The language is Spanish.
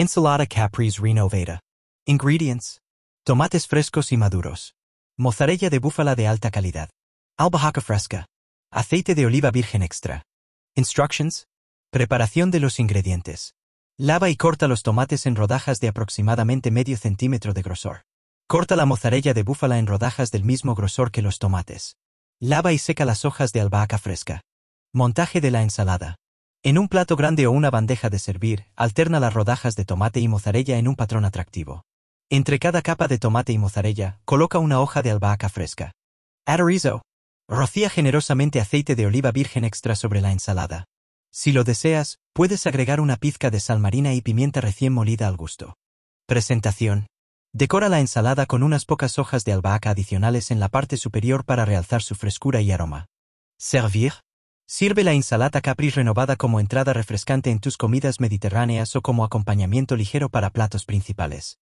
Ensalada Caprese Renovada. Ingredients. Tomates frescos y maduros. Mozzarella de búfala de alta calidad. Albahaca fresca. Aceite de oliva virgen extra. Instructions. Preparación de los ingredientes. Lava y corta los tomates en rodajas de aproximadamente medio centímetro de grosor. Corta la mozzarella de búfala en rodajas del mismo grosor que los tomates. Lava y seca las hojas de albahaca fresca. Montaje de la ensalada. En un plato grande o una bandeja de servir, alterna las rodajas de tomate y mozzarella en un patrón atractivo. Entre cada capa de tomate y mozzarella, coloca una hoja de albahaca fresca. Add Rocía generosamente aceite de oliva virgen extra sobre la ensalada. Si lo deseas, puedes agregar una pizca de sal marina y pimienta recién molida al gusto. Presentación. Decora la ensalada con unas pocas hojas de albahaca adicionales en la parte superior para realzar su frescura y aroma. Servir. Sirve la ensalada Capri renovada como entrada refrescante en tus comidas mediterráneas o como acompañamiento ligero para platos principales.